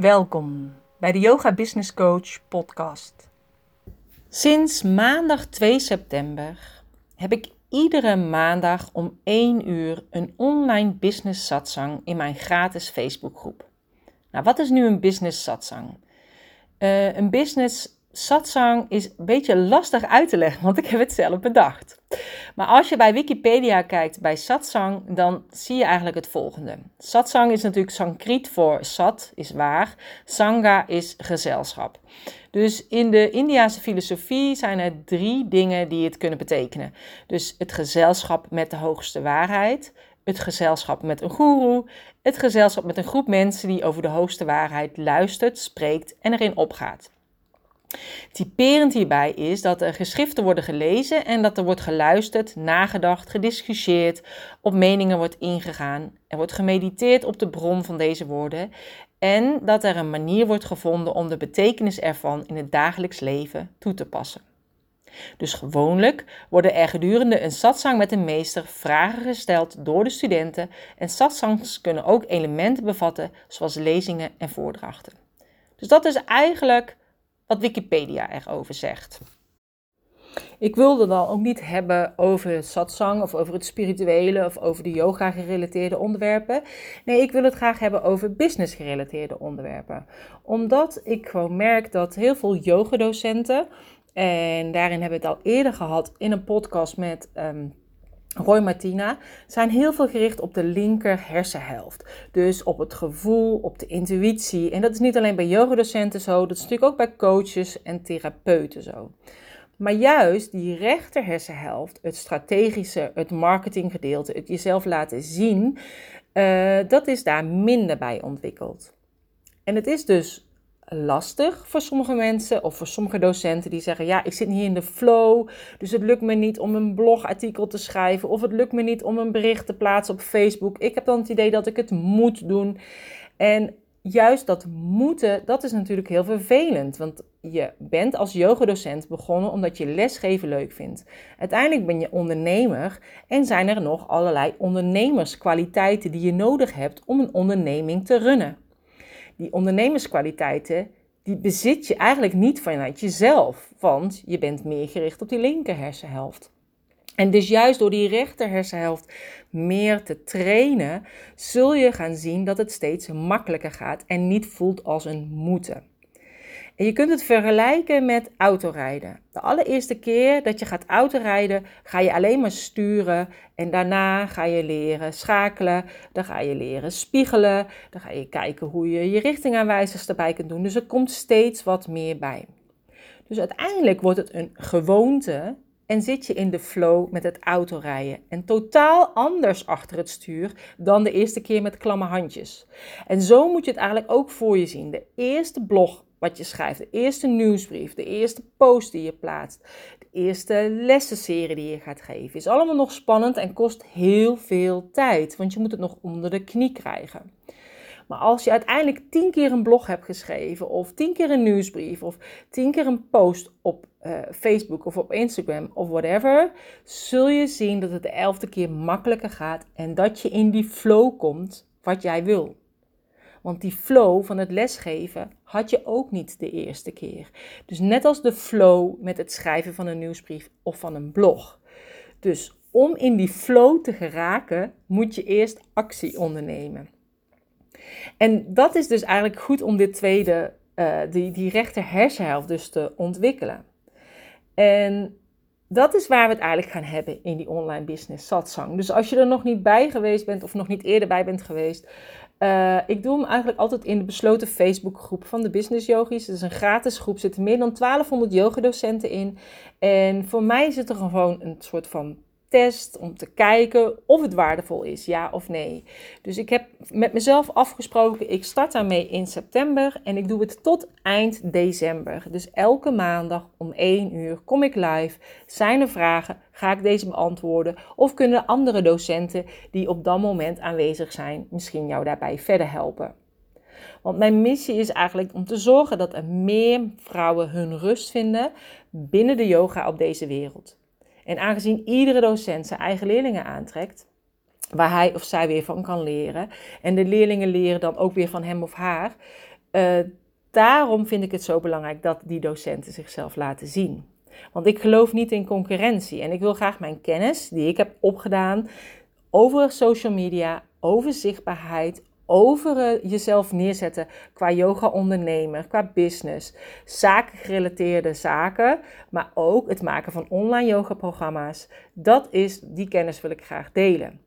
Welkom bij de Yoga Business Coach podcast. Sinds maandag 2 september heb ik iedere maandag om 1 uur een online business satsang in mijn gratis Facebookgroep. Nou, wat is nu een business satsang? Uh, een business satsang is een beetje lastig uit te leggen, want ik heb het zelf bedacht. Maar als je bij Wikipedia kijkt bij satsang, dan zie je eigenlijk het volgende. Satsang is natuurlijk Sanskriet voor sat, is waar. Sangha is gezelschap. Dus in de Indiase filosofie zijn er drie dingen die het kunnen betekenen. Dus het gezelschap met de hoogste waarheid, het gezelschap met een guru, het gezelschap met een groep mensen die over de hoogste waarheid luistert, spreekt en erin opgaat. Typerend hierbij is dat er geschriften worden gelezen en dat er wordt geluisterd, nagedacht, gediscussieerd, op meningen wordt ingegaan. Er wordt gemediteerd op de bron van deze woorden en dat er een manier wordt gevonden om de betekenis ervan in het dagelijks leven toe te passen. Dus gewoonlijk worden er gedurende een satsang met een meester vragen gesteld door de studenten en satsangs kunnen ook elementen bevatten zoals lezingen en voordrachten. Dus dat is eigenlijk wat Wikipedia erover zegt. Ik wilde dan ook niet hebben over het satsang of over het spirituele of over de yoga gerelateerde onderwerpen. Nee, ik wil het graag hebben over business gerelateerde onderwerpen. Omdat ik gewoon merk dat heel veel yogadocenten, en daarin hebben we het al eerder gehad in een podcast met um, Roy Martina zijn heel veel gericht op de linker hersenhelft. Dus op het gevoel, op de intuïtie. En dat is niet alleen bij yogadocenten zo, dat is natuurlijk ook bij coaches en therapeuten zo. Maar juist die rechter hersenhelft, het strategische, het marketinggedeelte, het jezelf laten zien, uh, dat is daar minder bij ontwikkeld. En het is dus lastig voor sommige mensen of voor sommige docenten die zeggen: Ja, ik zit niet in de flow, dus het lukt me niet om een blogartikel te schrijven of het lukt me niet om een bericht te plaatsen op Facebook. Ik heb dan het idee dat ik het moet doen. En juist dat moeten, dat is natuurlijk heel vervelend. Want je bent als yogadocent begonnen omdat je lesgeven leuk vindt. Uiteindelijk ben je ondernemer en zijn er nog allerlei ondernemerskwaliteiten die je nodig hebt om een onderneming te runnen die ondernemerskwaliteiten, die bezit je eigenlijk niet vanuit jezelf, want je bent meer gericht op die linker hersenhelft. En dus juist door die rechter hersenhelft meer te trainen, zul je gaan zien dat het steeds makkelijker gaat en niet voelt als een moeten. En je kunt het vergelijken met autorijden. De allereerste keer dat je gaat autorijden, ga je alleen maar sturen en daarna ga je leren schakelen, dan ga je leren spiegelen, dan ga je kijken hoe je je richtingaanwijzers erbij kunt doen. Dus er komt steeds wat meer bij. Dus uiteindelijk wordt het een gewoonte en zit je in de flow met het autorijden. En totaal anders achter het stuur dan de eerste keer met klamme handjes. En zo moet je het eigenlijk ook voor je zien. De eerste blog wat je schrijft, de eerste nieuwsbrief, de eerste post die je plaatst, de eerste lessenserie die je gaat geven, is allemaal nog spannend en kost heel veel tijd, want je moet het nog onder de knie krijgen. Maar als je uiteindelijk tien keer een blog hebt geschreven, of tien keer een nieuwsbrief, of tien keer een post op uh, Facebook of op Instagram of whatever, zul je zien dat het de elfde keer makkelijker gaat en dat je in die flow komt wat jij wil. Want die flow van het lesgeven had je ook niet de eerste keer. Dus net als de flow met het schrijven van een nieuwsbrief of van een blog. Dus om in die flow te geraken, moet je eerst actie ondernemen. En dat is dus eigenlijk goed om dit tweede, uh, die, die rechter hersenhelft dus te ontwikkelen. En dat is waar we het eigenlijk gaan hebben in die online business satsang. Dus als je er nog niet bij geweest bent of nog niet eerder bij bent geweest, uh, ik doe hem eigenlijk altijd in de besloten Facebookgroep van de Business Yogis. Het is een gratis groep, zitten meer dan 1200 yogadocenten in. En voor mij zit er gewoon een soort van test om te kijken of het waardevol is, ja of nee. Dus ik heb met mezelf afgesproken, ik start daarmee in september en ik doe het tot eind december. Dus elke maandag om 1 uur kom ik live. Zijn er vragen? Ga ik deze beantwoorden? Of kunnen andere docenten die op dat moment aanwezig zijn misschien jou daarbij verder helpen? Want mijn missie is eigenlijk om te zorgen dat er meer vrouwen hun rust vinden binnen de yoga op deze wereld. En aangezien iedere docent zijn eigen leerlingen aantrekt, waar hij of zij weer van kan leren, en de leerlingen leren dan ook weer van hem of haar, Uh, daarom vind ik het zo belangrijk dat die docenten zichzelf laten zien. Want ik geloof niet in concurrentie en ik wil graag mijn kennis die ik heb opgedaan over social media, over zichtbaarheid, over eh, jezelf neerzetten qua yoga-ondernemer, qua business, zakengerelateerde zaken, maar ook het maken van online yoga-programma's. Dat is, die kennis wil ik graag delen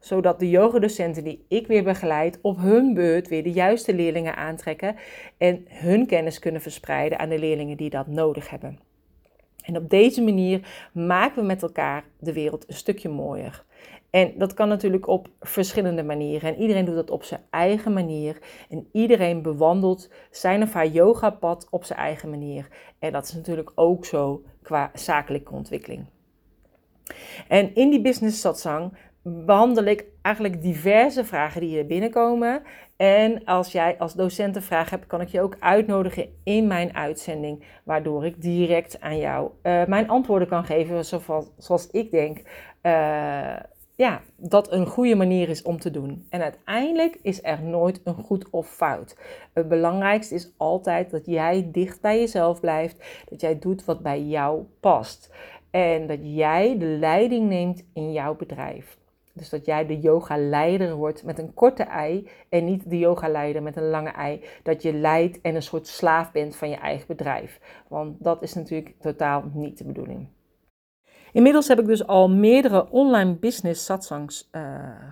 zodat de yogadocenten die ik weer begeleid op hun beurt weer de juiste leerlingen aantrekken en hun kennis kunnen verspreiden aan de leerlingen die dat nodig hebben. En op deze manier maken we met elkaar de wereld een stukje mooier. En dat kan natuurlijk op verschillende manieren. En iedereen doet dat op zijn eigen manier. En iedereen bewandelt zijn of haar yogapad op zijn eigen manier. En dat is natuurlijk ook zo qua zakelijke ontwikkeling. En in die business satsang behandel ik eigenlijk diverse vragen die hier binnenkomen. En als jij als docent een vraag hebt, kan ik je ook uitnodigen in mijn uitzending, waardoor ik direct aan jou uh, mijn antwoorden kan geven, zoals, zoals ik denk. Uh, ja, dat een goede manier is om te doen. En uiteindelijk is er nooit een goed of fout. Het belangrijkste is altijd dat jij dicht bij jezelf blijft, dat jij doet wat bij jou past. En dat jij de leiding neemt in jouw bedrijf. Dus dat jij de yoga-leider wordt met een korte ei en niet de yoga-leider met een lange ei. Dat je leidt en een soort slaaf bent van je eigen bedrijf. Want dat is natuurlijk totaal niet de bedoeling. Inmiddels heb ik dus al meerdere online business satsangs uh,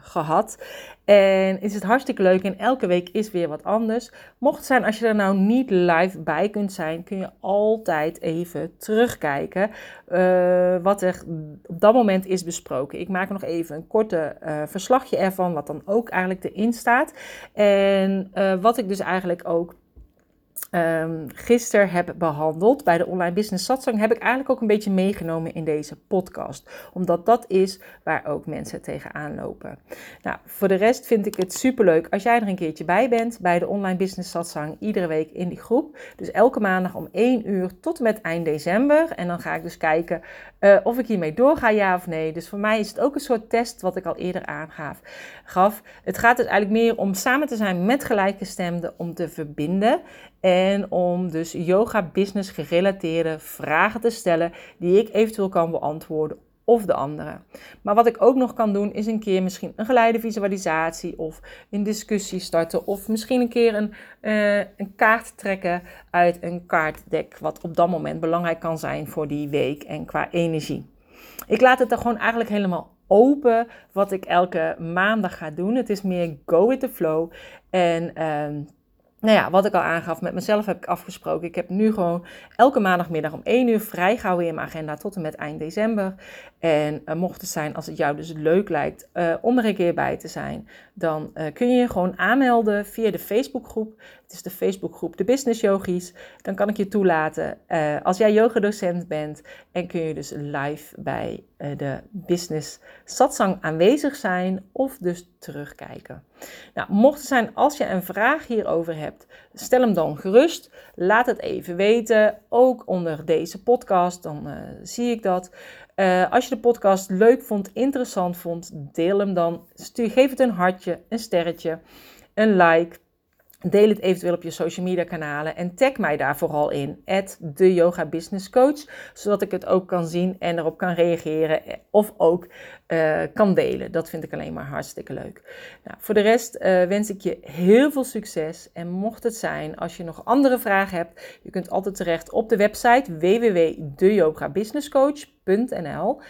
gehad. En is het hartstikke leuk en elke week is weer wat anders. Mocht het zijn als je er nou niet live bij kunt zijn, kun je altijd even terugkijken uh, wat er op dat moment is besproken. Ik maak nog even een korte uh, verslagje ervan, wat dan ook eigenlijk erin staat. En wat ik dus eigenlijk ook um, gisteren heb behandeld bij de Online Business Satsang, heb ik eigenlijk ook een beetje meegenomen in deze podcast. Omdat dat is waar ook mensen tegenaan lopen. Nou, voor de rest vind ik het superleuk als jij er een keertje bij bent bij de Online Business Satsang, iedere week in die groep. Dus elke maandag om 1 uur tot en met eind december. En dan ga ik dus kijken uh, of ik hiermee doorga, ja of nee. Dus voor mij is het ook een soort test wat ik al eerder aangaf. Gaf. Het gaat dus eigenlijk meer om samen te zijn met gelijkgestemden, om te verbinden. En om dus yoga business gerelateerde vragen te stellen die ik eventueel kan beantwoorden of de andere. Maar wat ik ook nog kan doen is een keer misschien een geleide visualisatie of een discussie starten of misschien een keer een, uh, een kaart trekken uit een kaartdek wat op dat moment belangrijk kan zijn voor die week en qua energie. Ik laat het er gewoon eigenlijk helemaal open wat ik elke maandag ga doen. Het is meer go with the flow en uh, nou ja, wat ik al aangaf, met mezelf heb ik afgesproken. Ik heb nu gewoon elke maandagmiddag om 1 uur vrijgehouden in mijn agenda tot en met eind december. En uh, mocht het zijn, als het jou dus leuk lijkt uh, om er een keer bij te zijn, dan uh, kun je je gewoon aanmelden via de Facebookgroep. Het is de Facebookgroep De Business Yogis. Dan kan ik je toelaten als jij yogadocent bent en kun je dus live bij de Business Satsang aanwezig zijn of dus terugkijken. Nou, mocht het zijn als je een vraag hierover hebt, stel hem dan gerust. Laat het even weten, ook onder deze podcast, dan zie ik dat. Uh, als je de podcast leuk vond, interessant vond, deel hem dan. Stuur, geef het een hartje, een sterretje, een like. Deel het eventueel op je social media kanalen en tag mij daar vooral in, de yoga business coach, zodat ik het ook kan zien en erop kan reageren of ook uh, kan delen. Dat vind ik alleen maar hartstikke leuk. Nou, voor de rest uh, wens ik je heel veel succes en mocht het zijn, als je nog andere vragen hebt, je kunt altijd terecht op de website www.deyogabusinesscoach.nl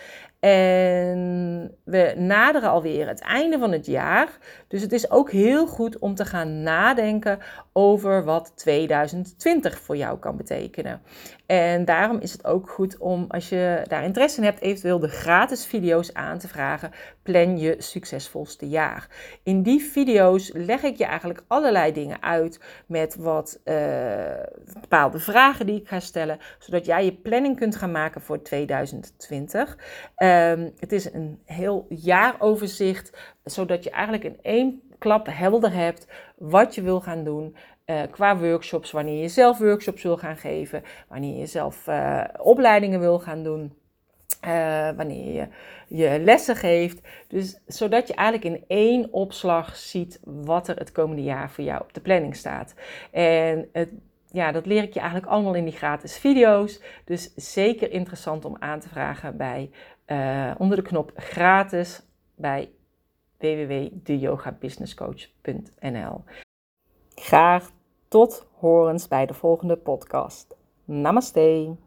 en we naderen alweer het einde van het jaar. Dus het is ook heel goed om te gaan nadenken over wat 2020 voor jou kan betekenen. En daarom is het ook goed om, als je daar interesse in hebt, eventueel de gratis video's aan te vragen. Plan je succesvolste jaar. In die video's leg ik je eigenlijk allerlei dingen uit met wat uh, bepaalde vragen die ik ga stellen, zodat jij je planning kunt gaan maken voor 2020. Um, het is een heel jaaroverzicht, zodat je eigenlijk in één klap helder hebt wat je wil gaan doen. Uh, qua workshops, wanneer je zelf workshops wil gaan geven, wanneer je zelf uh, opleidingen wil gaan doen. Uh, wanneer je je lessen geeft. Dus zodat je eigenlijk in één opslag ziet wat er het komende jaar voor jou op de planning staat. En het, ja, dat leer ik je eigenlijk allemaal in die gratis video's. Dus zeker interessant om aan te vragen bij uh, onder de knop gratis bij www.deyogabusinesscoach.nl. Graag tot horens bij de volgende podcast. Namaste.